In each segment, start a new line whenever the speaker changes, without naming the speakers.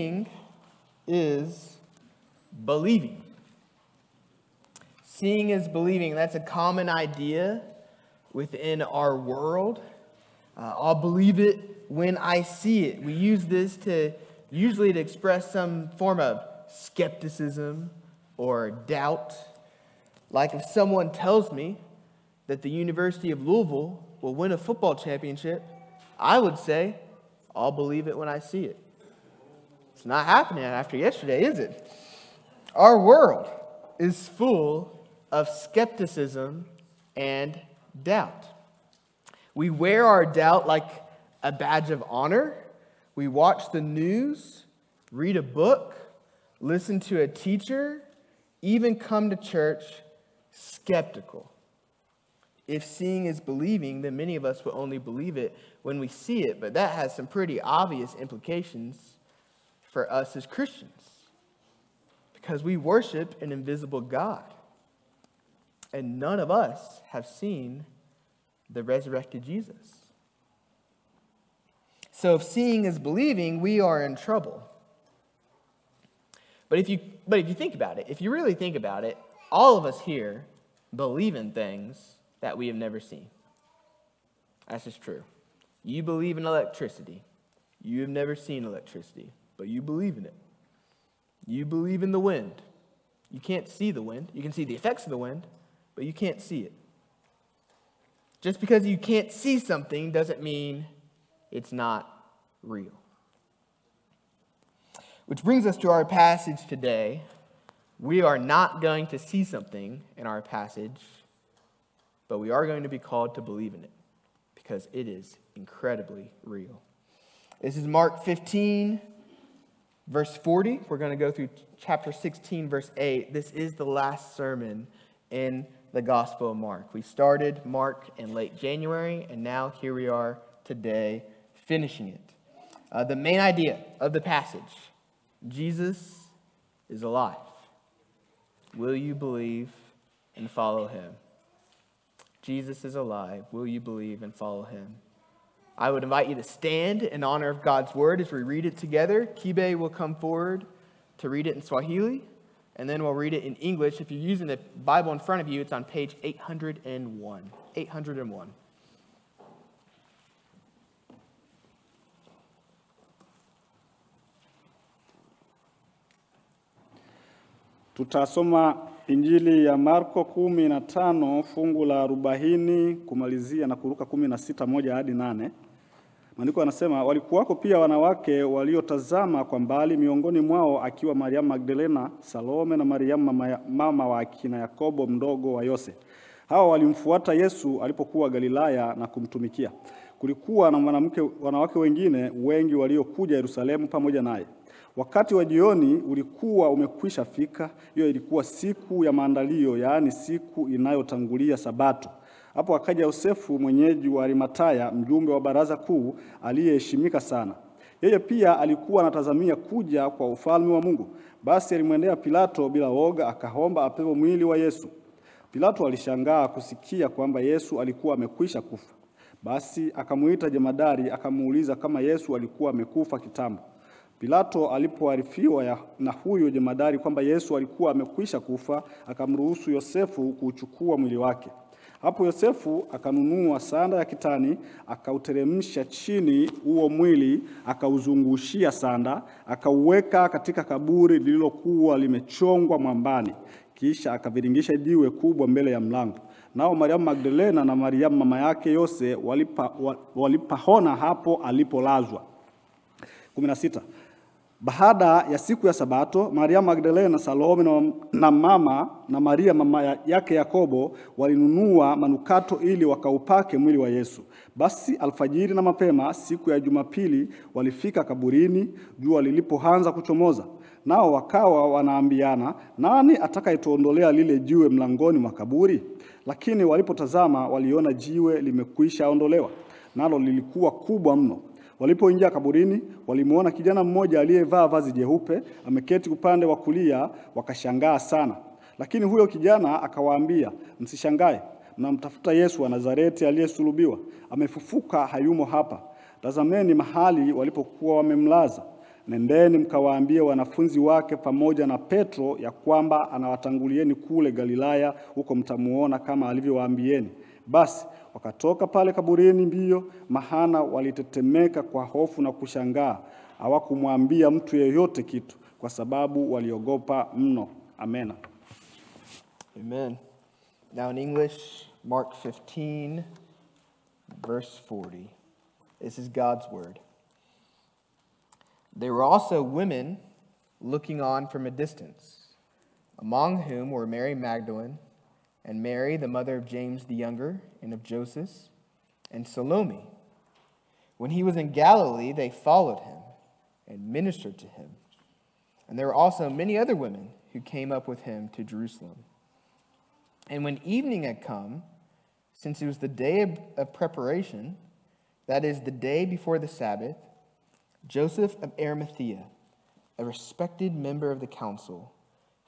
Seeing is believing. Seeing is believing. That's a common idea within our world. Uh, I'll believe it when I see it. We use this to usually to express some form of skepticism or doubt. Like if someone tells me that the University of Louisville will win a football championship, I would say, I'll believe it when I see it. It's not happening after yesterday, is it? Our world is full of skepticism and doubt. We wear our doubt like a badge of honor. We watch the news, read a book, listen to a teacher, even come to church skeptical. If seeing is believing, then many of us will only believe it when we see it, but that has some pretty obvious implications for us as Christians because we worship an invisible God. And none of us have seen the resurrected Jesus. So if seeing is believing, we are in trouble. But if you but if you think about it, if you really think about it, all of us here believe in things that we have never seen. That's just true. You believe in electricity. You have never seen electricity, but you believe in it. You believe in the wind. You can't see the wind. You can see the effects of the wind, but you can't see it. Just because you can't see something doesn't mean it's not real. Which brings us to our passage today. We are not going to see something in our passage, but we are going to be called to believe in it because it is incredibly real. This is Mark 15, verse 40. We're going to go through chapter 16, verse 8. This is the last sermon in the Gospel of Mark. We started Mark in late January, and now here we are today finishing it. Uh, the main idea of the passage Jesus is alive. Will you believe and follow him? Jesus is alive. Will you believe and follow him? I would invite you to stand in honor of God's word as we read it together. Kibe will come forward to read it in Swahili, and then we'll read it in English. If you're using the Bible in front of you, it's on page 801. 801.
Tutasoma Injili ya Marko kumi na tano fungu la arobaini kumalizia na kuruka kumi na sita moja hadi nane. Maandiko yanasema walikuwako pia wanawake waliotazama kwa mbali, miongoni mwao akiwa Mariamu Magdalena, Salome na Mariamu mama, wa akina Yakobo mdogo wa Yose. Hawa walimfuata Yesu alipokuwa Galilaya na kumtumikia. Kulikuwa na mwanamke wanawake wengine wengi waliokuja Yerusalemu pamoja naye. Wakati wa jioni ulikuwa umekwisha fika. Hiyo ilikuwa siku ya maandalio, yaani siku inayotangulia Sabato. Hapo akaja Yosefu mwenyeji wa Arimataya, mjumbe wa baraza kuu, aliyeheshimika sana. Yeye pia alikuwa anatazamia kuja kwa ufalme wa Mungu. Basi alimwendea Pilato bila woga, akaomba apewe mwili wa Yesu. Pilato alishangaa kusikia kwamba Yesu alikuwa amekwisha kufa. Basi akamuita jemadari, akamuuliza kama Yesu alikuwa amekufa kitambo. Pilato alipoarifiwa na huyo jemadari kwamba Yesu alikuwa amekwisha kufa, akamruhusu Yosefu kuuchukua mwili wake. Hapo Yosefu akanunua sanda ya kitani, akauteremsha chini huo mwili, akauzungushia sanda, akauweka katika kaburi lililokuwa limechongwa mwambani, kisha akaviringisha jiwe kubwa mbele ya mlango. Nao Mariamu Magdalena na Mariamu mama yake Yose walipa, walipahona hapo alipolazwa. 16. Baada ya siku ya Sabato, Maria Magdalena, Salome na, mama na Maria mama yake Yakobo walinunua manukato ili wakaupake mwili wa Yesu. Basi alfajiri na mapema siku ya Jumapili walifika kaburini jua lilipoanza kuchomoza. Nao wakawa wanaambiana, nani atakayetuondolea lile jiwe mlangoni mwa kaburi? Lakini walipotazama waliona jiwe limekwisha ondolewa, nalo lilikuwa kubwa mno. Walipoingia kaburini, walimwona kijana mmoja aliyevaa vazi jeupe ameketi upande wa kulia, wakashangaa sana. Lakini huyo kijana akawaambia, msishangae, mnamtafuta Yesu wa Nazareti aliyesulubiwa. Amefufuka, hayumo hapa. Tazameni mahali walipokuwa wamemlaza. nendeni mkawaambie wanafunzi wake pamoja na Petro ya kwamba anawatangulieni kule Galilaya, huko mtamuona kama alivyowaambieni. Basi wakatoka pale kaburini mbio, mahana walitetemeka kwa hofu na kushangaa. Hawakumwambia mtu yeyote kitu, kwa sababu waliogopa mno. Amena.
Amen. Now in English, Mark 15, verse 40. This is God's word. There were also women looking on from a distance, among whom were Mary Magdalene, and Mary, the mother of James the younger, and of Joseph, and Salome. When he was in Galilee, they followed him and ministered to him. And there were also many other women who came up with him to Jerusalem. And when evening had come, since it was the day of, preparation, that is, the day before the Sabbath, Joseph of Arimathea, a respected member of the council,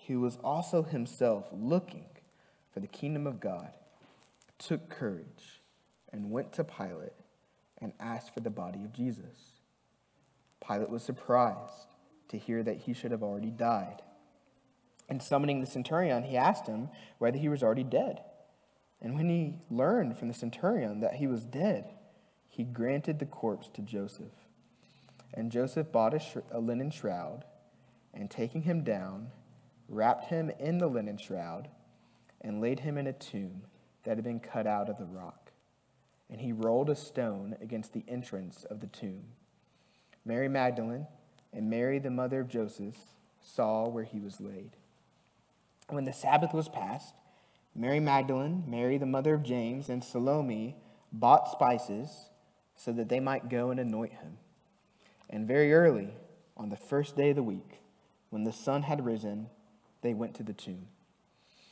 who was also himself looking for the kingdom of God, took courage and went to Pilate and asked for the body of Jesus. Pilate was surprised to hear that he should have already died. And summoning the centurion, he asked him whether he was already dead. And when he learned from the centurion that he was dead, he granted the corpse to Joseph. And Joseph bought a, sh- a linen shroud, and taking him down, wrapped him in the linen shroud, and laid him in a tomb that had been cut out of the rock. And he rolled a stone against the entrance of the tomb. Mary Magdalene and Mary, the mother of Joseph, saw where he was laid. When the Sabbath was past, Mary Magdalene, Mary, the mother of James, and Salome bought spices so that they might go and anoint him. And very early, on the first day of the week, when the sun had risen, they went to the tomb.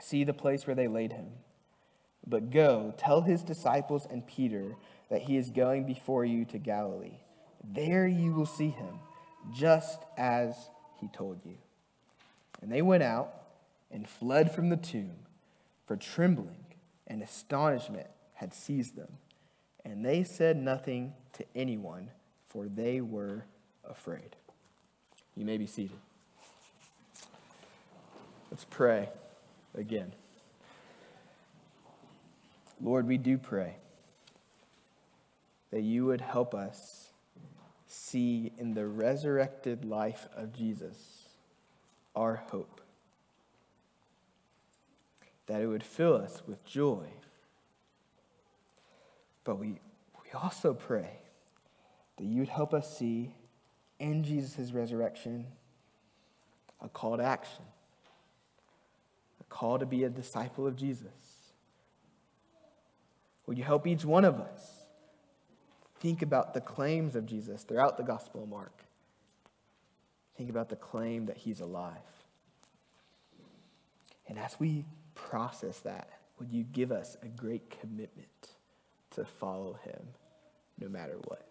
See the place where they laid him. But go, tell his disciples and Peter that he is going before you to Galilee. There you will see him, just as he told you. And they went out and fled from the tomb, for trembling and astonishment had seized them. And they said nothing to anyone, for they were afraid. You may be seated. Let's pray again. Lord, we do pray that you would help us see in the resurrected life of Jesus our hope, that it would fill us with joy. But we, we also pray that you would help us see in Jesus' resurrection a call to action, call to be a disciple of Jesus. Will you help each one of us think about the claims of Jesus throughout the Gospel of Mark? Think about the claim that he's alive. And as we process that, would you give us a great commitment to follow him no matter what?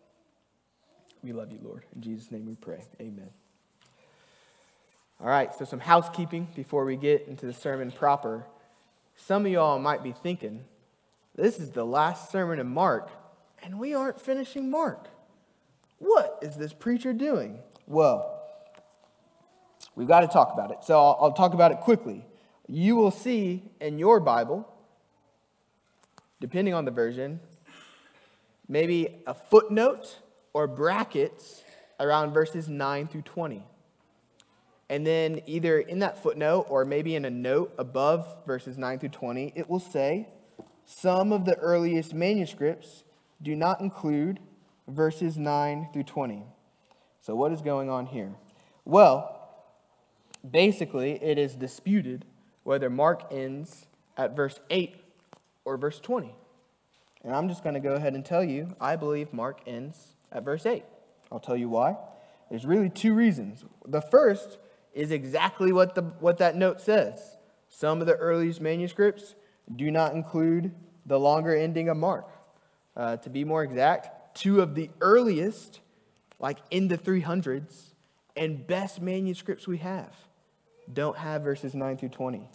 We love you, Lord. In Jesus' name we pray. Amen. All right, so some housekeeping before we get into the sermon proper. Some of y'all might be thinking, this is the last sermon in Mark, and we aren't finishing Mark. What is this preacher doing? Well, we've got to talk about it. So I'll, I'll talk about it quickly. You will see in your Bible, depending on the version, maybe a footnote or brackets around verses 9 through 20. And then either in that footnote or maybe in a note above verses 9 through 20, it will say some of the earliest manuscripts do not include verses 9 through 20. So, what is going on here? Well, basically, it is disputed whether Mark ends at verse 8 or verse 20. And I'm just going to go ahead and tell you I believe Mark ends at verse 8. I'll tell you why. There's really two reasons. The first is exactly what, the, what that note says. Some of the earliest manuscripts do not include the longer ending of Mark. Uh, to be more exact, two of the earliest, like in the 300s, and best manuscripts we have don't have verses 9 through 20.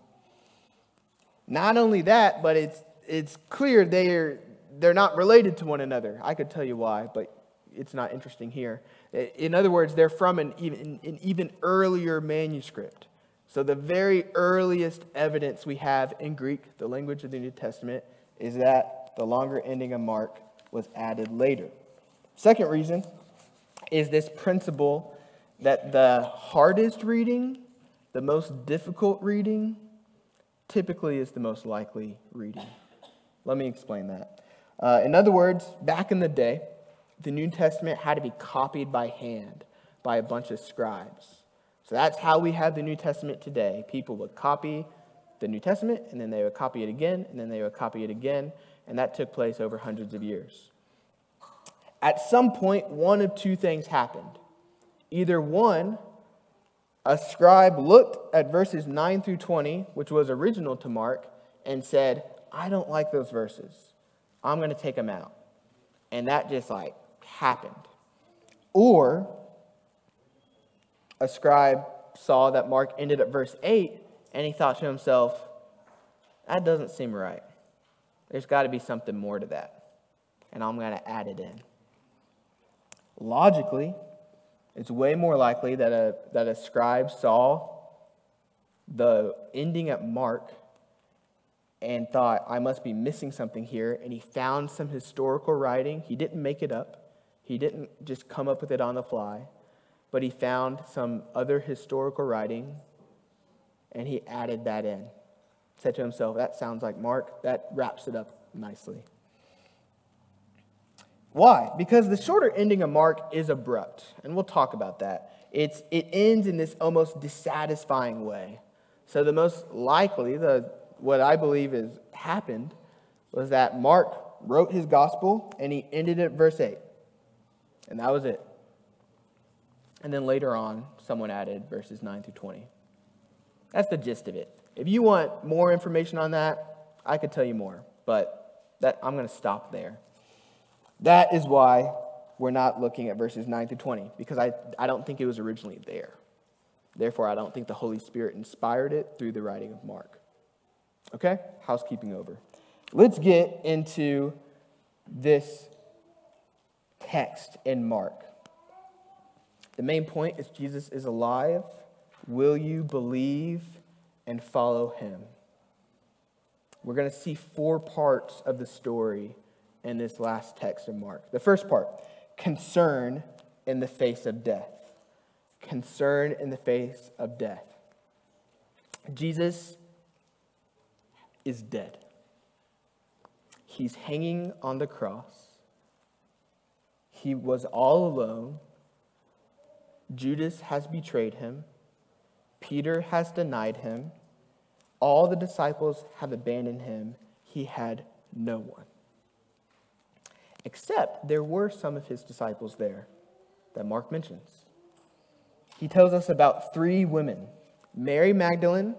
Not only that, but it's, it's clear they're, they're not related to one another. I could tell you why, but it's not interesting here. In other words, they're from an even, an even earlier manuscript. So, the very earliest evidence we have in Greek, the language of the New Testament, is that the longer ending of Mark was added later. Second reason is this principle that the hardest reading, the most difficult reading, typically is the most likely reading. Let me explain that. Uh, in other words, back in the day, the New Testament had to be copied by hand by a bunch of scribes. So that's how we have the New Testament today. People would copy the New Testament, and then they would copy it again, and then they would copy it again, and that took place over hundreds of years. At some point, one of two things happened. Either one, a scribe looked at verses 9 through 20, which was original to Mark, and said, I don't like those verses. I'm going to take them out. And that just like happened. Or a scribe saw that Mark ended at verse 8 and he thought to himself, that doesn't seem right. There's got to be something more to that. And I'm going to add it in. Logically, it's way more likely that a, that a scribe saw the ending at Mark and thought, I must be missing something here. And he found some historical writing. He didn't make it up, he didn't just come up with it on the fly, but he found some other historical writing and he added that in. Said to himself, That sounds like Mark. That wraps it up nicely. Why? Because the shorter ending of Mark is abrupt, and we'll talk about that. It's, it ends in this almost dissatisfying way. So, the most likely, the, what I believe has happened, was that Mark wrote his gospel and he ended at verse 8. And that was it. And then later on, someone added verses 9 through 20. That's the gist of it. If you want more information on that, I could tell you more, but that, I'm going to stop there. That is why we're not looking at verses 9 through 20, because I, I don't think it was originally there. Therefore, I don't think the Holy Spirit inspired it through the writing of Mark. Okay? Housekeeping over. Let's get into this text in Mark. The main point is Jesus is alive. Will you believe and follow him? We're going to see four parts of the story in this last text in Mark. The first part concern in the face of death. Concern in the face of death. Jesus is dead. He's hanging on the cross. He was all alone. Judas has betrayed him. Peter has denied him. All the disciples have abandoned him. He had no one. Except there were some of his disciples there that Mark mentions. He tells us about three women Mary Magdalene,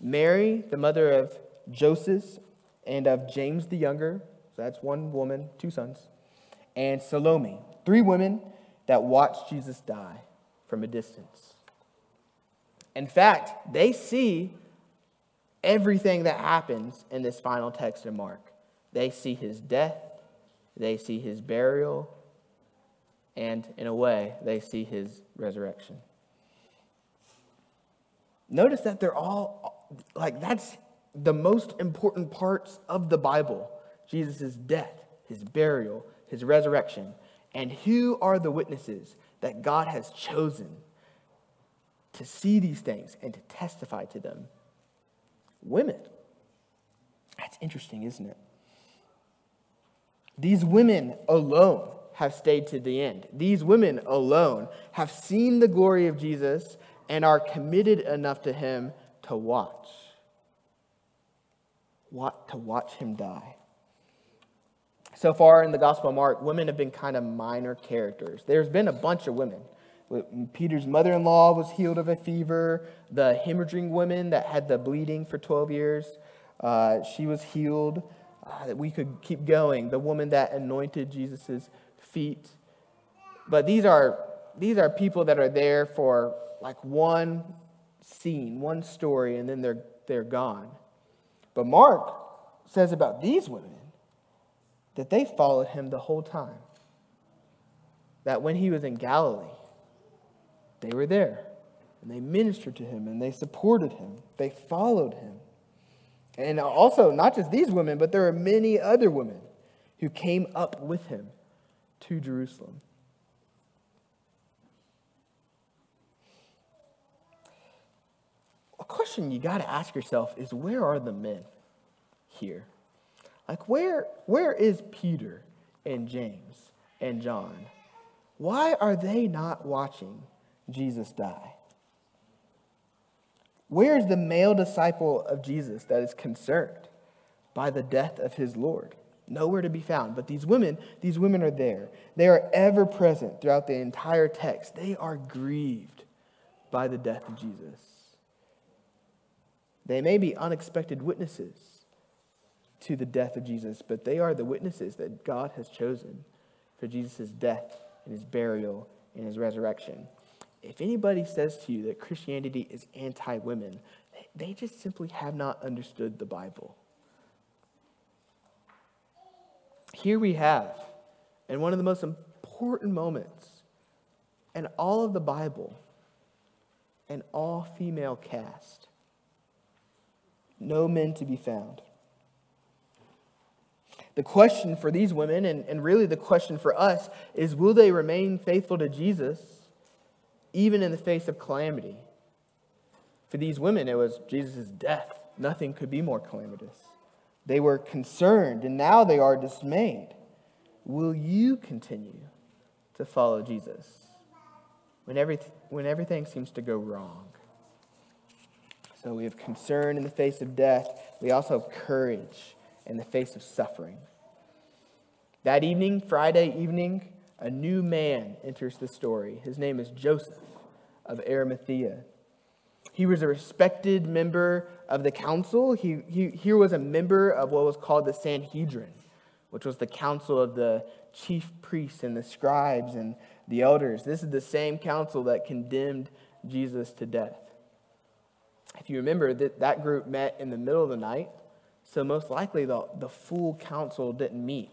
Mary, the mother of Joseph and of James the younger. So that's one woman, two sons. And Salome, three women that watched Jesus die from a distance. In fact, they see everything that happens in this final text in Mark. They see his death, they see his burial, and in a way, they see his resurrection. Notice that they're all like that's the most important parts of the Bible Jesus' death, his burial, his resurrection. And who are the witnesses that God has chosen to see these things and to testify to them? Women. That's interesting, isn't it? These women alone have stayed to the end. These women alone have seen the glory of Jesus and are committed enough to him to watch. What, to watch him die. So far in the Gospel of Mark, women have been kind of minor characters. There's been a bunch of women. Peter's mother in law was healed of a fever. The hemorrhaging woman that had the bleeding for 12 years, uh, she was healed. Uh, we could keep going. The woman that anointed Jesus' feet. But these are, these are people that are there for like one scene, one story, and then they're, they're gone. But Mark says about these women that they followed him the whole time. That when he was in Galilee, they were there and they ministered to him and they supported him. They followed him. And also, not just these women, but there are many other women who came up with him to Jerusalem. A question you got to ask yourself is where are the men here? Like, where, where is Peter and James and John? Why are they not watching Jesus die? Where is the male disciple of Jesus that is concerned by the death of his Lord? Nowhere to be found. But these women, these women are there. They are ever present throughout the entire text. They are grieved by the death of Jesus. They may be unexpected witnesses to the death of Jesus, but they are the witnesses that God has chosen for Jesus' death and his burial and his resurrection. If anybody says to you that Christianity is anti women, they just simply have not understood the Bible. Here we have, in one of the most important moments in all of the Bible, an all female cast. No men to be found. The question for these women, and, and really the question for us, is will they remain faithful to Jesus even in the face of calamity? For these women, it was Jesus' death. Nothing could be more calamitous. They were concerned, and now they are dismayed. Will you continue to follow Jesus when, every, when everything seems to go wrong? So we have concern in the face of death. We also have courage in the face of suffering. That evening, Friday evening, a new man enters the story. His name is Joseph of Arimathea. He was a respected member of the council. He, he, he was a member of what was called the Sanhedrin, which was the council of the chief priests and the scribes and the elders. This is the same council that condemned Jesus to death. If you remember, that, that group met in the middle of the night so, most likely, the, the full council didn't meet.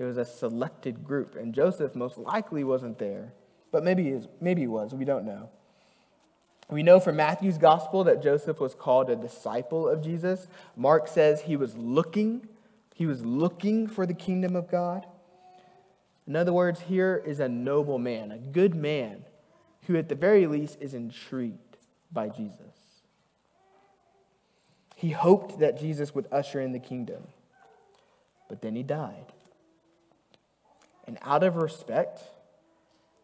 It was a selected group, and Joseph most likely wasn't there. But maybe he, is, maybe he was, we don't know. We know from Matthew's gospel that Joseph was called a disciple of Jesus. Mark says he was looking, he was looking for the kingdom of God. In other words, here is a noble man, a good man, who at the very least is intrigued by Jesus. He hoped that Jesus would usher in the kingdom, but then he died. And out of respect,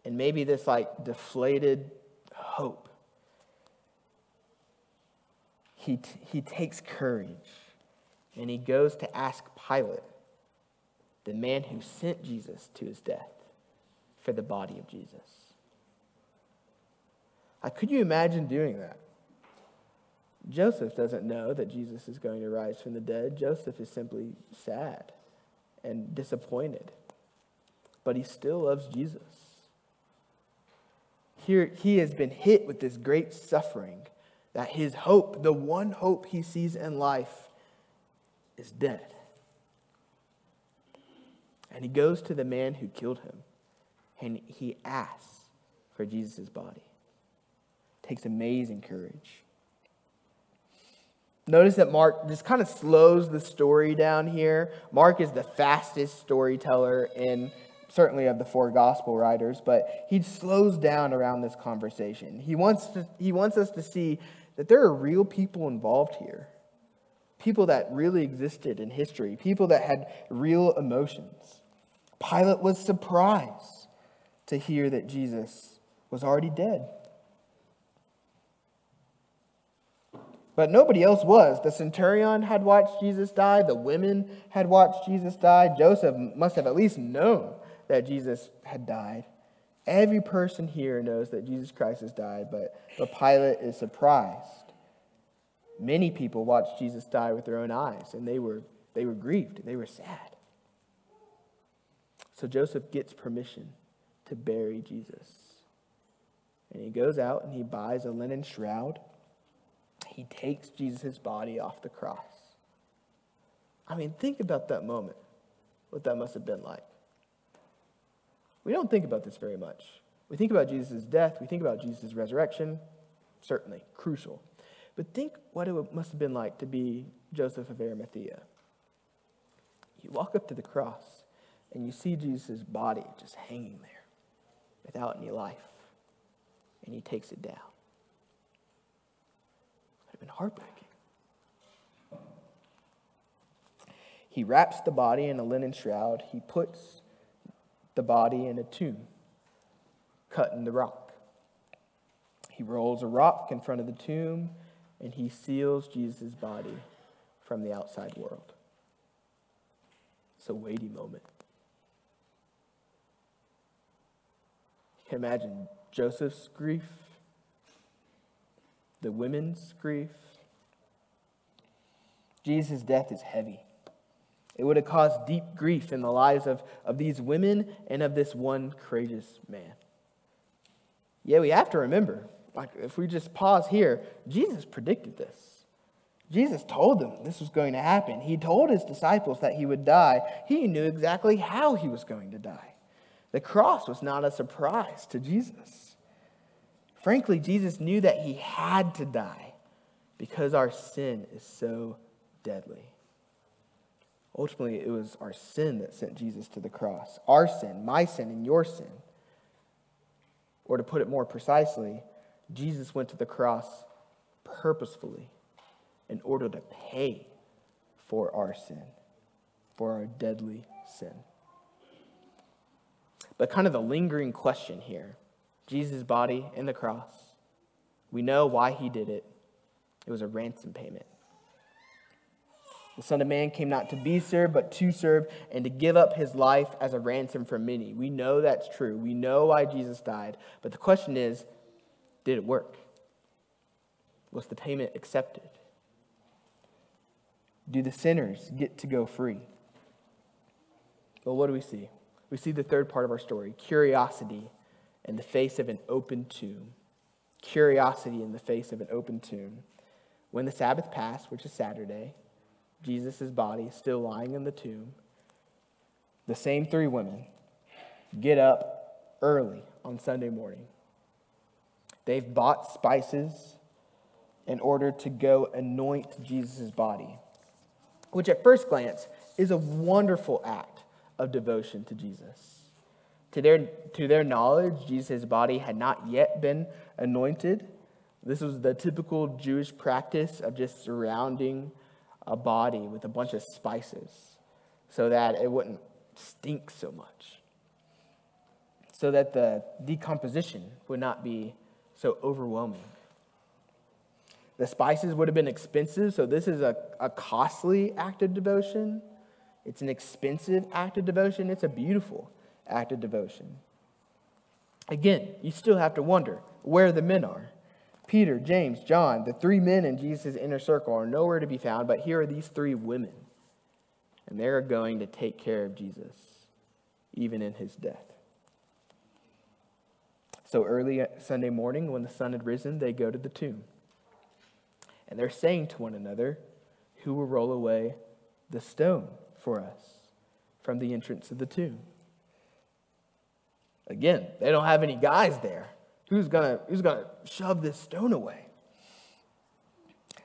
and maybe this like deflated hope, he, t- he takes courage and he goes to ask Pilate, the man who sent Jesus to his death, for the body of Jesus. Uh, could you imagine doing that? Joseph doesn't know that Jesus is going to rise from the dead. Joseph is simply sad and disappointed, but he still loves Jesus. Here, he has been hit with this great suffering that his hope, the one hope he sees in life, is dead. And he goes to the man who killed him and he asks for Jesus' body. It takes amazing courage. Notice that Mark just kind of slows the story down here. Mark is the fastest storyteller in certainly of the four gospel writers, but he slows down around this conversation. He wants, to, he wants us to see that there are real people involved here, people that really existed in history, people that had real emotions. Pilate was surprised to hear that Jesus was already dead. But nobody else was. The centurion had watched Jesus die. The women had watched Jesus die. Joseph must have at least known that Jesus had died. Every person here knows that Jesus Christ has died, but, but Pilate is surprised. Many people watched Jesus die with their own eyes, and they were, they were grieved. They were sad. So Joseph gets permission to bury Jesus. And he goes out and he buys a linen shroud. He takes Jesus' body off the cross. I mean, think about that moment, what that must have been like. We don't think about this very much. We think about Jesus' death, we think about Jesus' resurrection, certainly crucial. But think what it must have been like to be Joseph of Arimathea. You walk up to the cross and you see Jesus' body just hanging there without any life, and he takes it down. It would have been heartbreaking. He wraps the body in a linen shroud. He puts the body in a tomb cut in the rock. He rolls a rock in front of the tomb and he seals Jesus' body from the outside world. It's a weighty moment. You can imagine Joseph's grief, the women's grief. Jesus' death is heavy. It would have caused deep grief in the lives of, of these women and of this one courageous man. Yeah, we have to remember, like if we just pause here, Jesus predicted this. Jesus told them this was going to happen. He told his disciples that he would die. He knew exactly how he was going to die. The cross was not a surprise to Jesus. Frankly, Jesus knew that he had to die because our sin is so deadly. Ultimately, it was our sin that sent Jesus to the cross. Our sin, my sin, and your sin. Or to put it more precisely, Jesus went to the cross purposefully in order to pay for our sin, for our deadly sin. But kind of the lingering question here Jesus' body in the cross, we know why he did it. It was a ransom payment. The Son of Man came not to be served, but to serve and to give up his life as a ransom for many. We know that's true. We know why Jesus died. But the question is did it work? Was the payment accepted? Do the sinners get to go free? Well, what do we see? We see the third part of our story curiosity in the face of an open tomb. Curiosity in the face of an open tomb. When the Sabbath passed, which is Saturday, Jesus' body still lying in the tomb, the same three women get up early on Sunday morning. They've bought spices in order to go anoint Jesus' body, which at first glance is a wonderful act of devotion to Jesus. To their, to their knowledge, Jesus' body had not yet been anointed. This was the typical Jewish practice of just surrounding a body with a bunch of spices so that it wouldn't stink so much, so that the decomposition would not be so overwhelming. The spices would have been expensive, so this is a, a costly act of devotion. It's an expensive act of devotion. It's a beautiful act of devotion. Again, you still have to wonder where the men are. Peter, James, John, the three men in Jesus' inner circle are nowhere to be found, but here are these three women. And they're going to take care of Jesus, even in his death. So early Sunday morning, when the sun had risen, they go to the tomb. And they're saying to one another, Who will roll away the stone for us from the entrance of the tomb? Again, they don't have any guys there. Who's going who's gonna shove this stone away?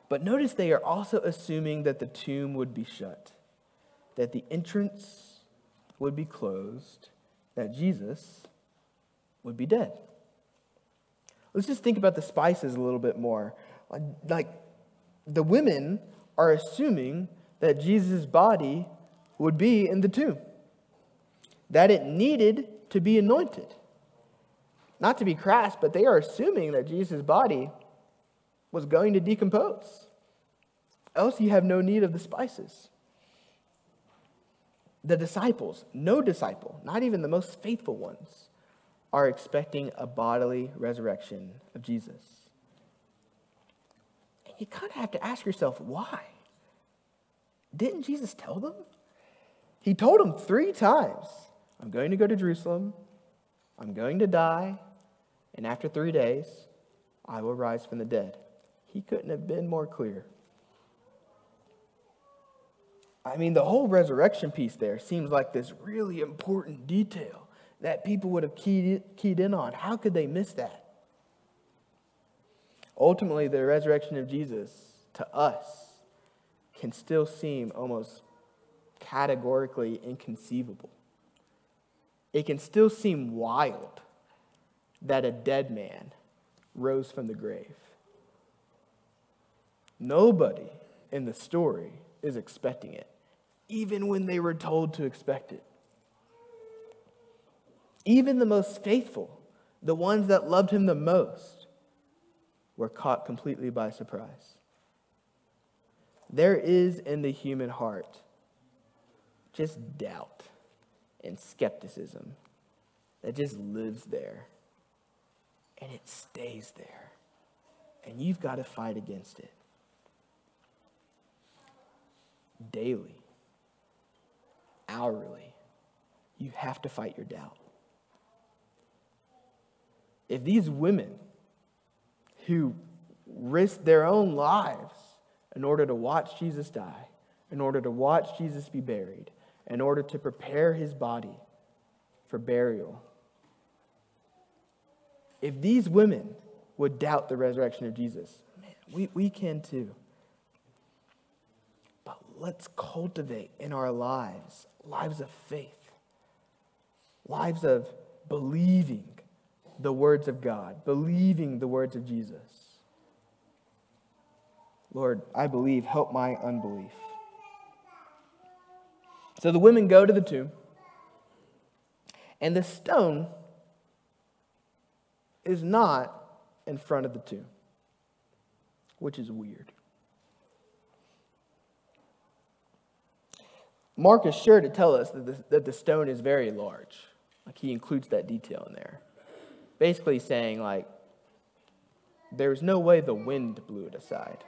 But notice they are also assuming that the tomb would be shut, that the entrance would be closed, that Jesus would be dead. Let's just think about the spices a little bit more. Like, the women are assuming that Jesus' body would be in the tomb, that it needed to be anointed not to be crass, but they are assuming that Jesus' body was going to decompose. Else, you have no need of the spices. The disciples, no disciple, not even the most faithful ones, are expecting a bodily resurrection of Jesus. And you kind of have to ask yourself, why? Didn't Jesus tell them? He told them three times I'm going to go to Jerusalem, I'm going to die, and after three days, I will rise from the dead. He couldn't have been more clear. I mean, the whole resurrection piece there seems like this really important detail that people would have keyed, keyed in on. How could they miss that? Ultimately, the resurrection of Jesus to us can still seem almost categorically inconceivable. It can still seem wild that a dead man rose from the grave. Nobody in the story is expecting it, even when they were told to expect it. Even the most faithful, the ones that loved him the most, were caught completely by surprise. There is in the human heart just doubt and skepticism that just lives there and it stays there. And you've got to fight against it daily, hourly. You have to fight your doubt. If these women who risked their own lives in order to watch Jesus die, in order to watch Jesus be buried, in order to prepare his body for burial, if these women would doubt the resurrection of Jesus, man, we, we can too But let's cultivate in our lives lives of faith, lives of believing the words of God, believing the words of Jesus. Lord, I believe, help my unbelief. So the women go to the tomb, and the stone is not in front of the tomb, which is weird. Mark is sure to tell us that the, that the stone is very large. Like he includes that detail in there. Basically saying, like, there's no way the wind blew it aside.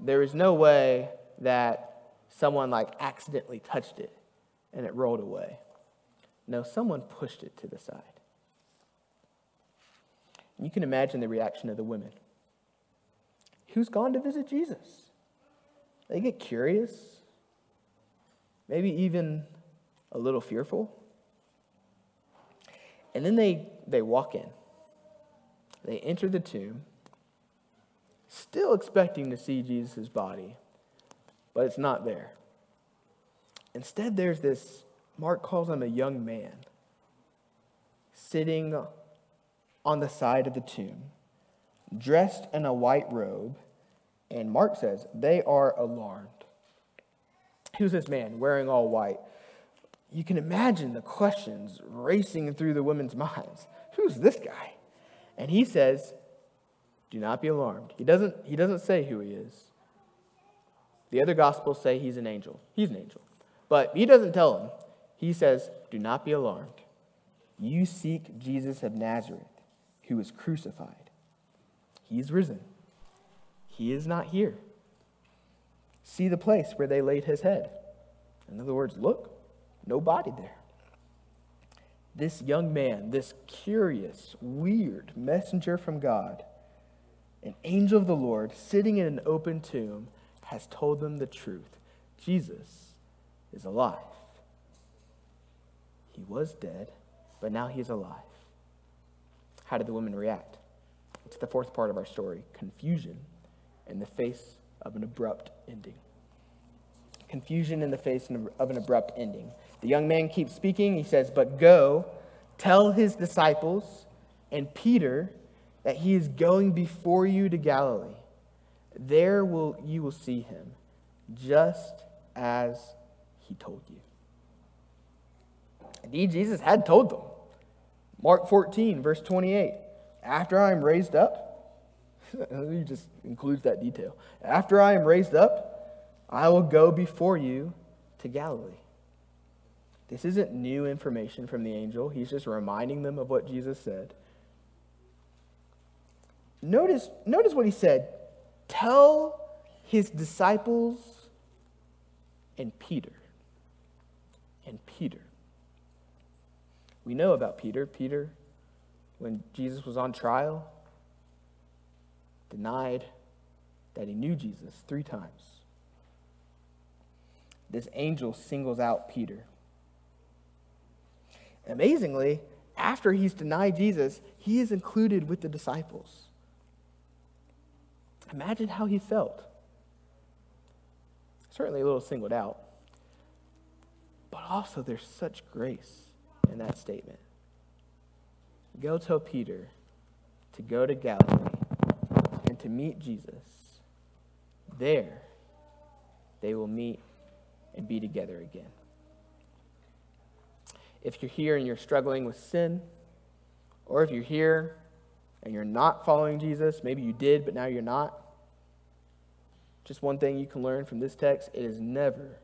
There is no way that someone like accidentally touched it and it rolled away. No, someone pushed it to the side. You can imagine the reaction of the women. Who's gone to visit Jesus? They get curious maybe even a little fearful. And then they, they walk in. They enter the tomb, still expecting to see Jesus' body, but it's not there. Instead, there's this, Mark calls him a young man, sitting on the side of the tomb, dressed in a white robe, and Mark says they are alarmed. Who's this man wearing all white? You can imagine the questions racing through the women's minds. Who's this guy? And he says, Do not be alarmed. He doesn't, he doesn't say who he is. The other gospels say he's an angel. He's an angel. But he doesn't tell them. He says, Do not be alarmed. You seek Jesus of Nazareth, who was crucified. He is risen. He is not here. See the place where they laid his head. In other words, look, no body there. This young man, this curious, weird messenger from God, an angel of the Lord sitting in an open tomb, has told them the truth. Jesus is alive. He was dead, but now he's alive. How did the women react? It's the fourth part of our story confusion in the face of an abrupt ending. Confusion in the face of an abrupt ending. The young man keeps speaking. He says, But go, tell his disciples and Peter that he is going before you to Galilee. There will, you will see him, just as he told you. Indeed, Jesus had told them. Mark 14, verse 28. After I am raised up, he just includes that detail. After I am raised up, I will go before you to Galilee. This isn't new information from the angel. He's just reminding them of what Jesus said. Notice, notice what he said. Tell his disciples and Peter. And Peter. We know about Peter. Peter, when Jesus was on trial, denied that he knew Jesus three times. This angel singles out Peter. Amazingly, after he's denied Jesus, he is included with the disciples. Imagine how he felt. Certainly a little singled out. But also, there's such grace in that statement. Go tell Peter to go to Galilee and to meet Jesus. There, they will meet and be together again. If you're here and you're struggling with sin, or if you're here and you're not following Jesus, maybe you did, but now you're not. Just one thing you can learn from this text it is never,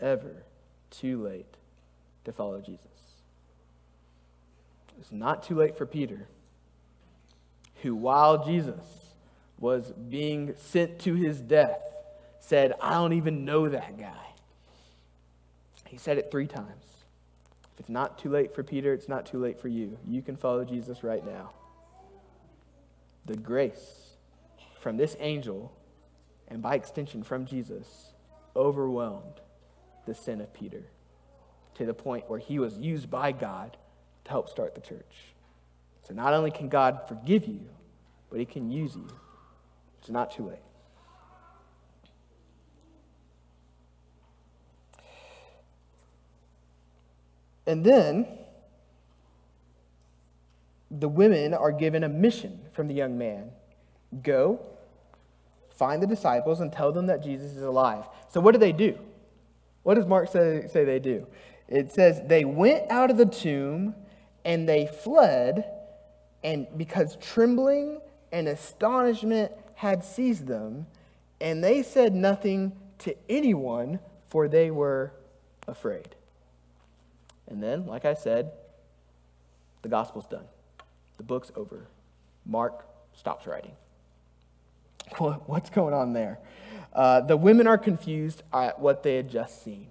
ever too late to follow Jesus. It's not too late for Peter, who, while Jesus was being sent to his death, said, I don't even know that guy. He said it three times. If it's not too late for Peter, it's not too late for you. You can follow Jesus right now. The grace from this angel, and by extension from Jesus, overwhelmed the sin of Peter to the point where he was used by God to help start the church. So not only can God forgive you, but he can use you. It's not too late. And then the women are given a mission from the young man go, find the disciples, and tell them that Jesus is alive. So, what do they do? What does Mark say, say they do? It says, They went out of the tomb and they fled, and because trembling and astonishment had seized them, and they said nothing to anyone, for they were afraid. And then, like I said, the gospel's done. The book's over. Mark stops writing. What's going on there? Uh, the women are confused at what they had just seen.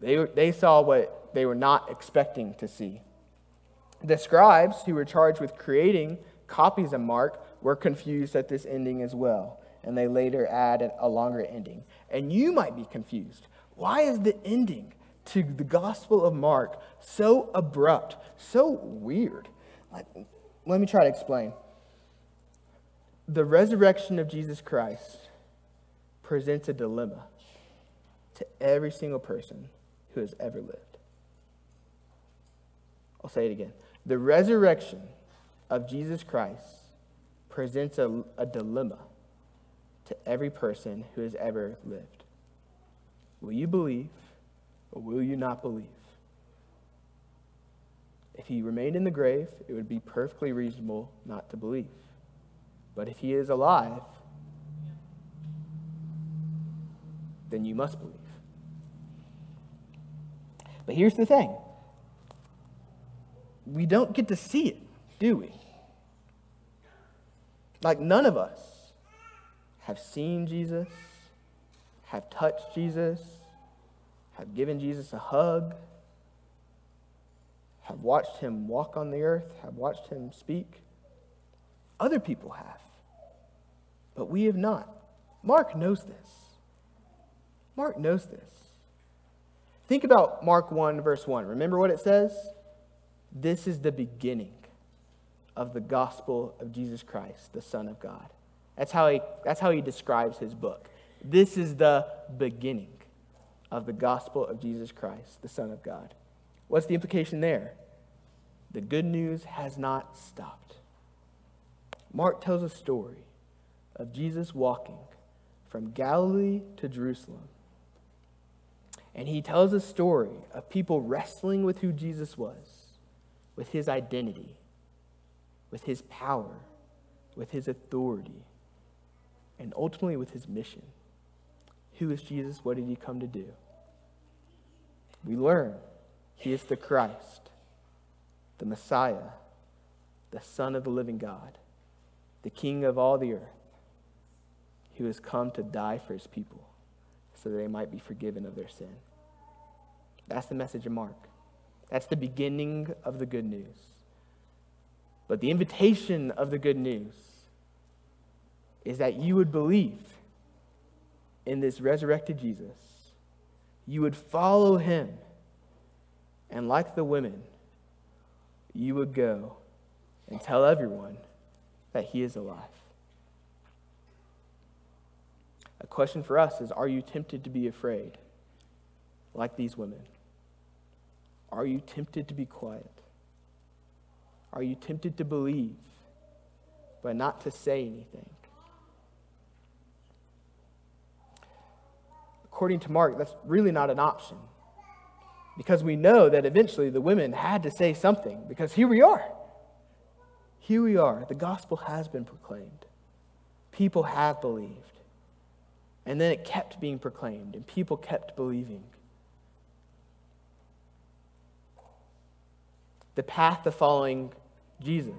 They, they saw what they were not expecting to see. The scribes, who were charged with creating copies of Mark, were confused at this ending as well, and they later add a longer ending. And you might be confused. Why is the ending to the Gospel of Mark so abrupt, so weird. Like, let me try to explain. The resurrection of Jesus Christ presents a dilemma to every single person who has ever lived. I'll say it again. The resurrection of Jesus Christ presents a, a dilemma to every person who has ever lived. Will you believe or will you not believe? If he remained in the grave, it would be perfectly reasonable not to believe. But if he is alive, then you must believe. But here's the thing we don't get to see it, do we? Like, none of us have seen Jesus, have touched Jesus, have given Jesus a hug, have watched him walk on the earth, have watched him speak. Other people have, but we have not. Mark knows this. Mark knows this. Think about Mark 1, verse 1. Remember what it says? This is the beginning of the gospel of Jesus Christ, the Son of God. That's how he, that's how he describes his book. This is the beginning of the gospel of Jesus Christ, the Son of God. What's the implication there? The good news has not stopped. Mark tells a story of Jesus walking from Galilee to Jerusalem. And he tells a story of people wrestling with who Jesus was, with his identity, with his power, with his authority, and ultimately with his mission. Who is Jesus? What did he come to do? we learn he is the Christ, the Messiah, the Son of the living God, the King of all the earth, who has come to die for his people so that they might be forgiven of their sin. That's the message of Mark. That's the beginning of the good news. But the invitation of the good news is that you would believe in this resurrected Jesus. You would follow him. And like the women, you would go and tell everyone that he is alive. A question for us is Are you tempted to be afraid, like these women? Are you tempted to be quiet? Are you tempted to believe, but not to say anything? According to Mark, that's really not an option. Because we know that eventually the women had to say something, because here we are. Here we are. The gospel has been proclaimed. People have believed. And then it kept being proclaimed, and people kept believing. The path of following Jesus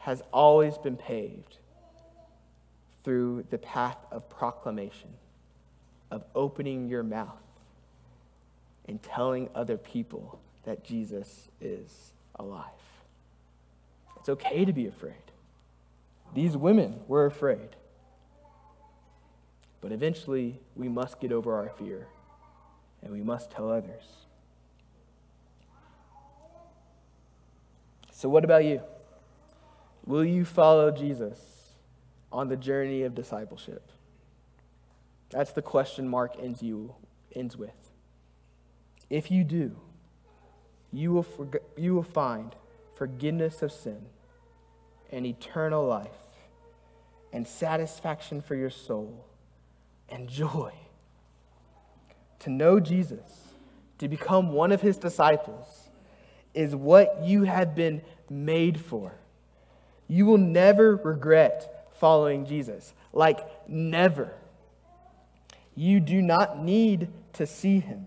has always been paved through the path of proclamation, of opening your mouth and telling other people that Jesus is alive. It's okay to be afraid. These women were afraid. But eventually, we must get over our fear and we must tell others. So, what about you? Will you follow Jesus on the journey of discipleship? That's the question Mark ends, you, ends with. If you do, you will, forg- you will find forgiveness of sin and eternal life and satisfaction for your soul and joy. To know Jesus, to become one of his disciples, is what you have been made for. You will never regret following Jesus. Like, never. You do not need to see him.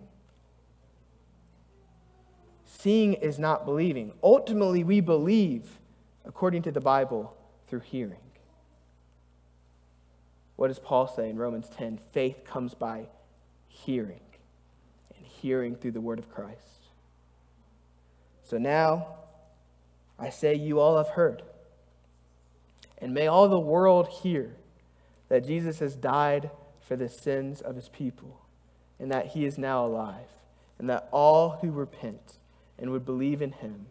Seeing is not believing. Ultimately, we believe, according to the Bible, through hearing. What does Paul say in Romans 10? Faith comes by hearing, and hearing through the word of Christ. So now, I say you all have heard. And may all the world hear that Jesus has died for the sins of his people, and that he is now alive, and that all who repent and would believe in him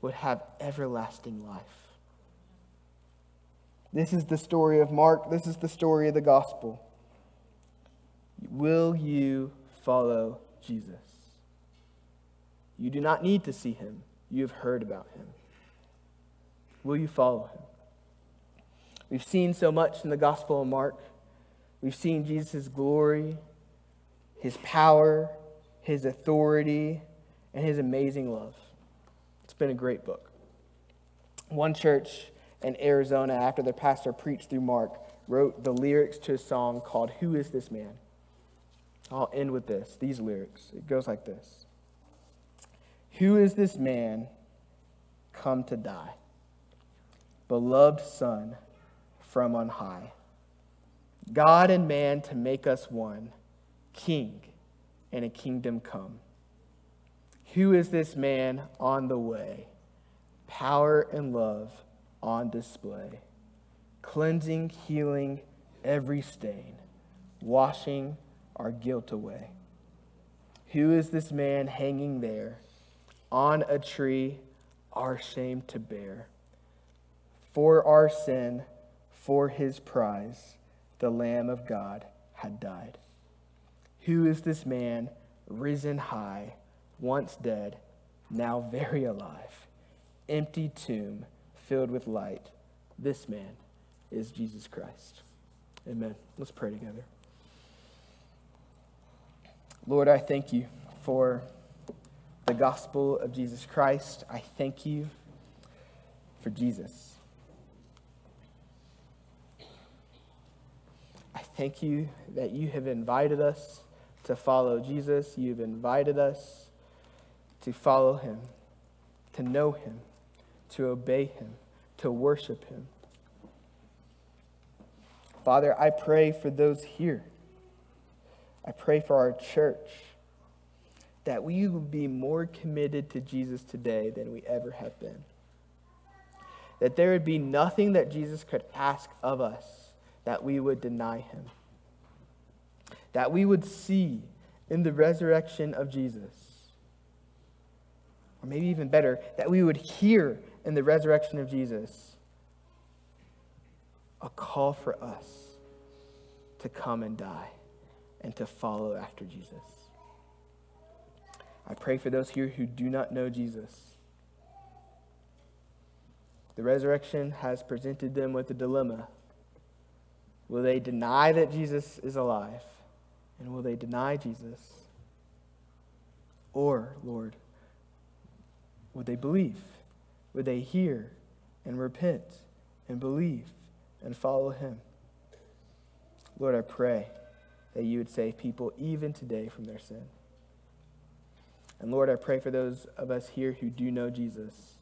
would have everlasting life. This is the story of Mark. This is the story of the gospel. Will you follow Jesus? You do not need to see him, you have heard about him. Will you follow him? We've seen so much in the Gospel of Mark. We've seen Jesus' glory, his power, his authority, and his amazing love. It's been a great book. One church in Arizona, after their pastor preached through Mark, wrote the lyrics to a song called Who is This Man? I'll end with this, these lyrics. It goes like this Who is this man come to die? Beloved Son from on high. God and man to make us one, King and a kingdom come. Who is this man on the way? Power and love on display, cleansing, healing every stain, washing our guilt away. Who is this man hanging there on a tree, our shame to bear? For our sin, for his prize, the Lamb of God had died. Who is this man risen high, once dead, now very alive? Empty tomb filled with light. This man is Jesus Christ. Amen. Let's pray together. Lord, I thank you for the gospel of Jesus Christ. I thank you for Jesus. I thank you that you have invited us to follow Jesus. You've invited us to follow him, to know him, to obey him, to worship him. Father, I pray for those here. I pray for our church that we will be more committed to Jesus today than we ever have been. That there would be nothing that Jesus could ask of us that we would deny him. That we would see in the resurrection of Jesus, or maybe even better, that we would hear in the resurrection of Jesus a call for us to come and die and to follow after Jesus. I pray for those here who do not know Jesus. The resurrection has presented them with a dilemma. Will they deny that Jesus is alive? And will they deny Jesus? Or, Lord, would they believe? Would they hear and repent and believe and follow him? Lord, I pray that you would save people even today from their sin. And Lord, I pray for those of us here who do know Jesus.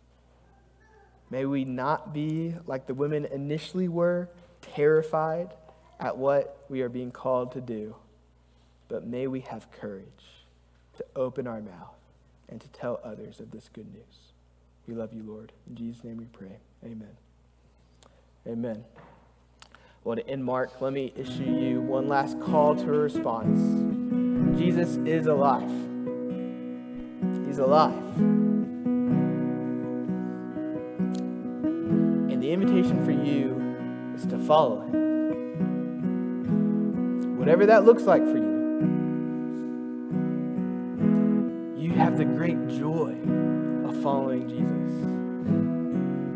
May we not be like the women initially were, terrified at what we are being called to do, but may we have courage to open our mouth and to tell others of this good news. We love you, Lord. In Jesus' name we pray. Amen. Amen. Well, to end Mark, let me issue you one last call to response. Jesus is alive. He's alive. And the invitation for you is to follow him. Whatever that looks like for you, you have the great joy of following Jesus.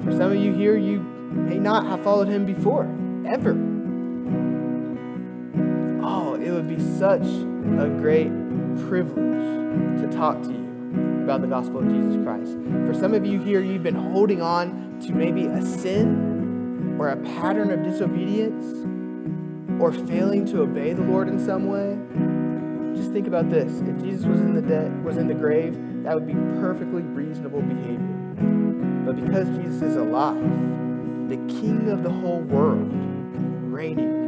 For some of you here, you may not have followed him before ever. Oh, it would be such a great privilege to talk to you about the gospel of Jesus Christ. For some of you here, you've been holding on to maybe a sin or a pattern of disobedience or failing to obey the Lord in some way. Just think about this. If Jesus was in the dead, was in the grave, that would be perfectly reasonable behavior. But because Jesus is alive, the king of the whole world, reigning.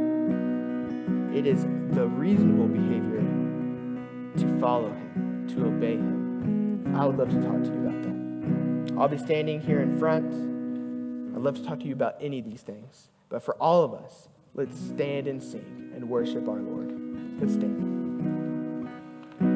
It is the reasonable behavior to follow him, to obey him. I would love to talk to you about that. I'll be standing here in front. I'd love to talk to you about any of these things. But for all of us, let's stand and sing and worship our Lord. Let's stand.